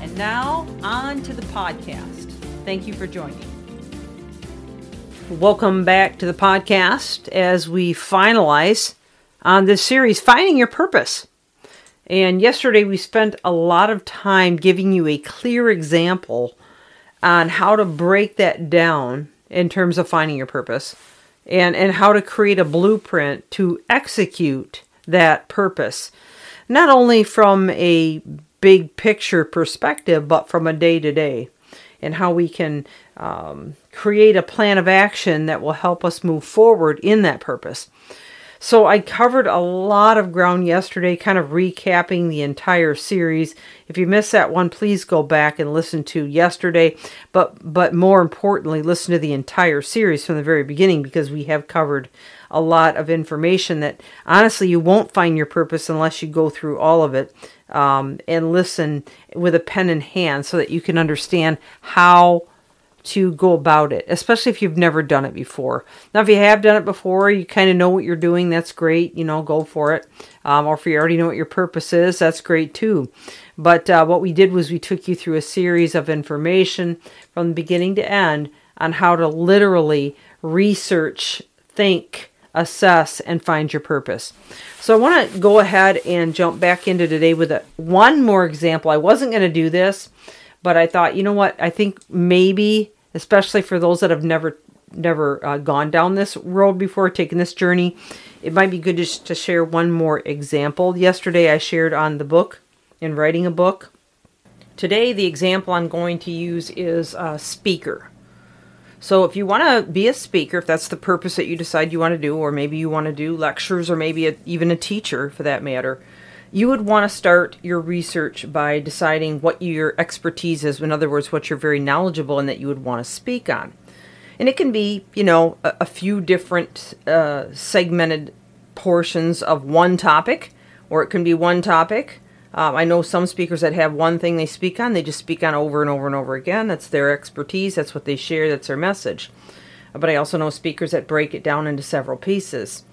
And now, on to the podcast. Thank you for joining. Welcome back to the podcast as we finalize on this series, Finding Your Purpose. And yesterday we spent a lot of time giving you a clear example on how to break that down in terms of finding your purpose and, and how to create a blueprint to execute that purpose, not only from a big picture perspective, but from a day to day, and how we can um, create a plan of action that will help us move forward in that purpose. So I covered a lot of ground yesterday, kind of recapping the entire series. If you missed that one, please go back and listen to yesterday. But but more importantly, listen to the entire series from the very beginning because we have covered a lot of information that honestly you won't find your purpose unless you go through all of it um, and listen with a pen in hand so that you can understand how to go about it, especially if you've never done it before. Now, if you have done it before, you kind of know what you're doing, that's great, you know, go for it. Um, or if you already know what your purpose is, that's great too. But uh, what we did was we took you through a series of information from beginning to end on how to literally research, think, assess, and find your purpose. So I want to go ahead and jump back into today with a, one more example. I wasn't going to do this, but I thought, you know what? I think maybe especially for those that have never never uh, gone down this road before, taken this journey, it might be good just to share one more example. Yesterday, I shared on the book in writing a book. Today, the example I'm going to use is a speaker. So, if you want to be a speaker, if that's the purpose that you decide you want to do, or maybe you want to do lectures, or maybe a, even a teacher for that matter, you would want to start your research by deciding what your expertise is. In other words, what you're very knowledgeable in that you would want to speak on. And it can be, you know, a, a few different uh, segmented portions of one topic, or it can be one topic. Um, I know some speakers that have one thing they speak on, they just speak on over and over and over again. That's their expertise, that's what they share, that's their message. But I also know speakers that break it down into several pieces.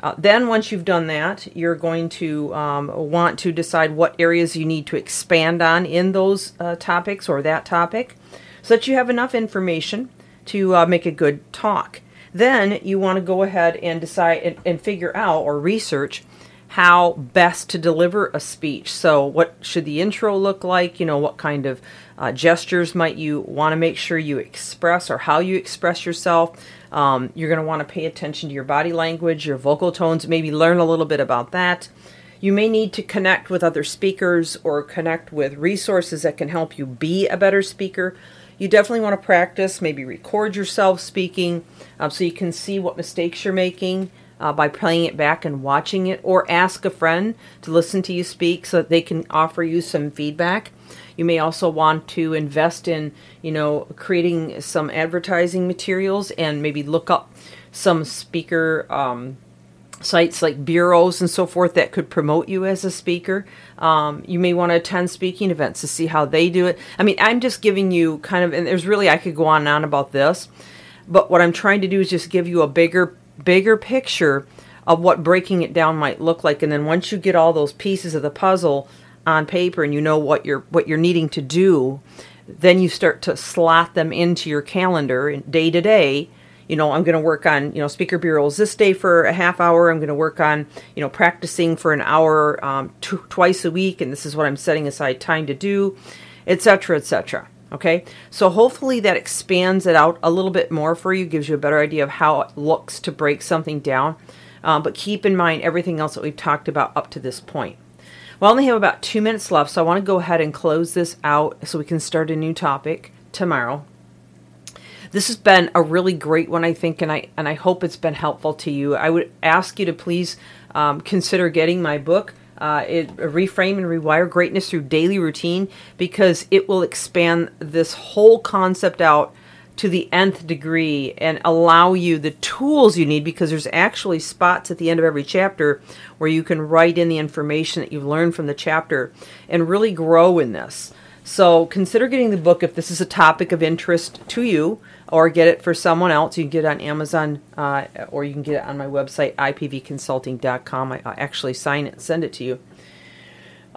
Uh, then, once you've done that, you're going to um, want to decide what areas you need to expand on in those uh, topics or that topic so that you have enough information to uh, make a good talk. Then, you want to go ahead and decide and, and figure out or research how best to deliver a speech. So, what should the intro look like? You know, what kind of uh, gestures might you want to make sure you express or how you express yourself? Um, you're going to want to pay attention to your body language, your vocal tones, maybe learn a little bit about that. You may need to connect with other speakers or connect with resources that can help you be a better speaker. You definitely want to practice, maybe record yourself speaking um, so you can see what mistakes you're making uh, by playing it back and watching it, or ask a friend to listen to you speak so that they can offer you some feedback. You may also want to invest in, you know, creating some advertising materials and maybe look up some speaker um, sites like bureaus and so forth that could promote you as a speaker. Um, you may want to attend speaking events to see how they do it. I mean, I'm just giving you kind of, and there's really, I could go on and on about this, but what I'm trying to do is just give you a bigger, bigger picture of what breaking it down might look like. And then once you get all those pieces of the puzzle, on paper and you know what you're what you're needing to do, then you start to slot them into your calendar day to day. You know, I'm going to work on you know speaker bureaus this day for a half hour. I'm going to work on you know practicing for an hour um, t- twice a week, and this is what I'm setting aside time to do, etc., etc. Okay, so hopefully that expands it out a little bit more for you, gives you a better idea of how it looks to break something down. Um, but keep in mind everything else that we've talked about up to this point. We only have about two minutes left, so I want to go ahead and close this out so we can start a new topic tomorrow. This has been a really great one, I think, and I and I hope it's been helpful to you. I would ask you to please um, consider getting my book, Uh, it reframe and rewire greatness through daily routine because it will expand this whole concept out to the nth degree and allow you the tools you need because there's actually spots at the end of every chapter where you can write in the information that you've learned from the chapter and really grow in this. So consider getting the book if this is a topic of interest to you, or get it for someone else. You can get it on Amazon, uh, or you can get it on my website, ipvconsulting.com. I, I actually sign it and send it to you.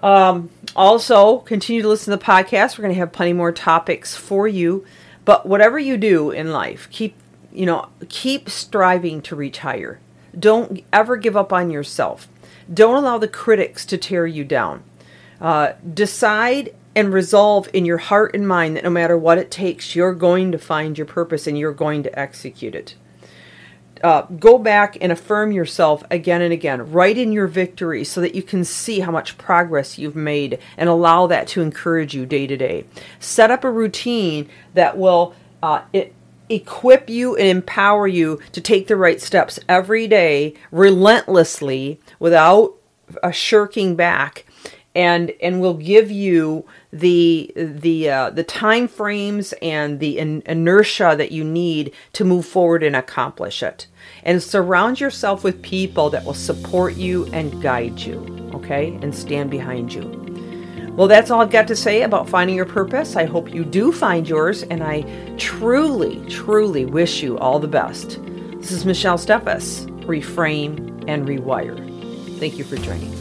Um, also, continue to listen to the podcast. We're going to have plenty more topics for you. But whatever you do in life, keep you know keep striving to reach higher. Don't ever give up on yourself. Don't allow the critics to tear you down. Uh, decide and resolve in your heart and mind that no matter what it takes, you're going to find your purpose and you're going to execute it. Uh, go back and affirm yourself again and again. Write in your victory so that you can see how much progress you've made and allow that to encourage you day to day. Set up a routine that will uh, it, equip you and empower you to take the right steps every day, relentlessly, without uh, shirking back and and will give you the the uh, the time frames and the in- inertia that you need to move forward and accomplish it. And surround yourself with people that will support you and guide you okay? And stand behind you. Well that's all i've got to say about finding your purpose. I hope you do find yours and i truly truly wish you all the best. This is michelle steffes. Reframe and rewire. Thank you for joining